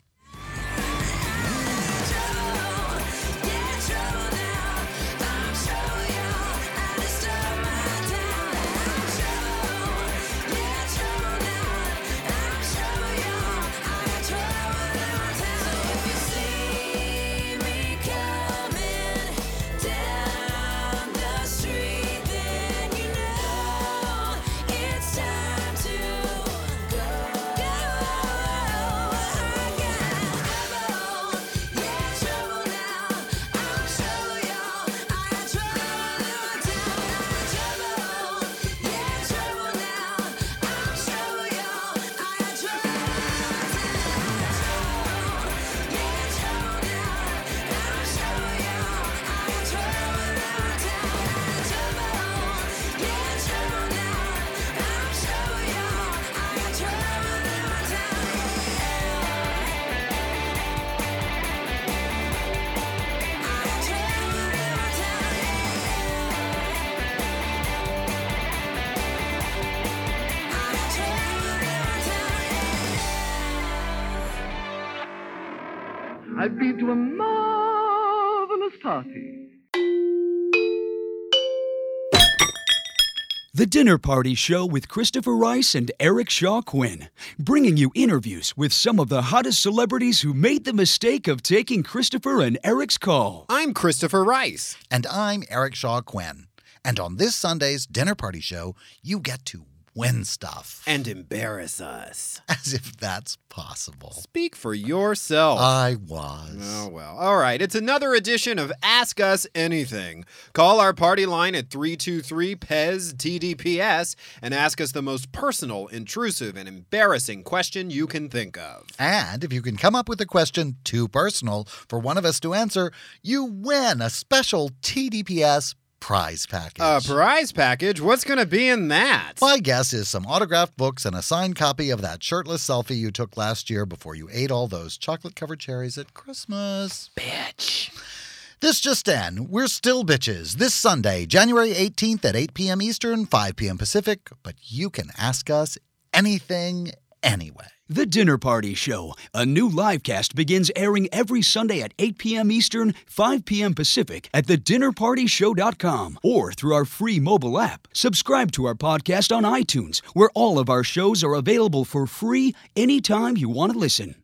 I've been to a marvelous party. The Dinner Party Show with Christopher Rice and Eric Shaw Quinn, bringing you interviews with some of the hottest celebrities who made the mistake of taking Christopher and Eric's call. I'm Christopher Rice. And I'm Eric Shaw Quinn. And on this Sunday's dinner party show, you get to win stuff. And embarrass us. As if that's possible. Speak for yourself. I was. Oh, well. All right. It's another edition of Ask Us Anything. Call our party line at 323 PEZ TDPS and ask us the most personal, intrusive, and embarrassing question you can think of. And if you can come up with a question too personal for one of us to answer, you win a special TDPS prize package. A prize package? What's going to be in that? My guess is some autographed books and a signed copy of that shirtless selfie you took last year before you ate all those chocolate covered cherries at Christmas. Bitch. This just in, we're still bitches this Sunday, January 18th at 8 p.m. Eastern, 5 p.m. Pacific, but you can ask us anything anyway. The Dinner Party Show, a new live cast, begins airing every Sunday at 8 p.m. Eastern, 5 p.m. Pacific at thedinnerpartyshow.com or through our free mobile app. Subscribe to our podcast on iTunes, where all of our shows are available for free anytime you want to listen.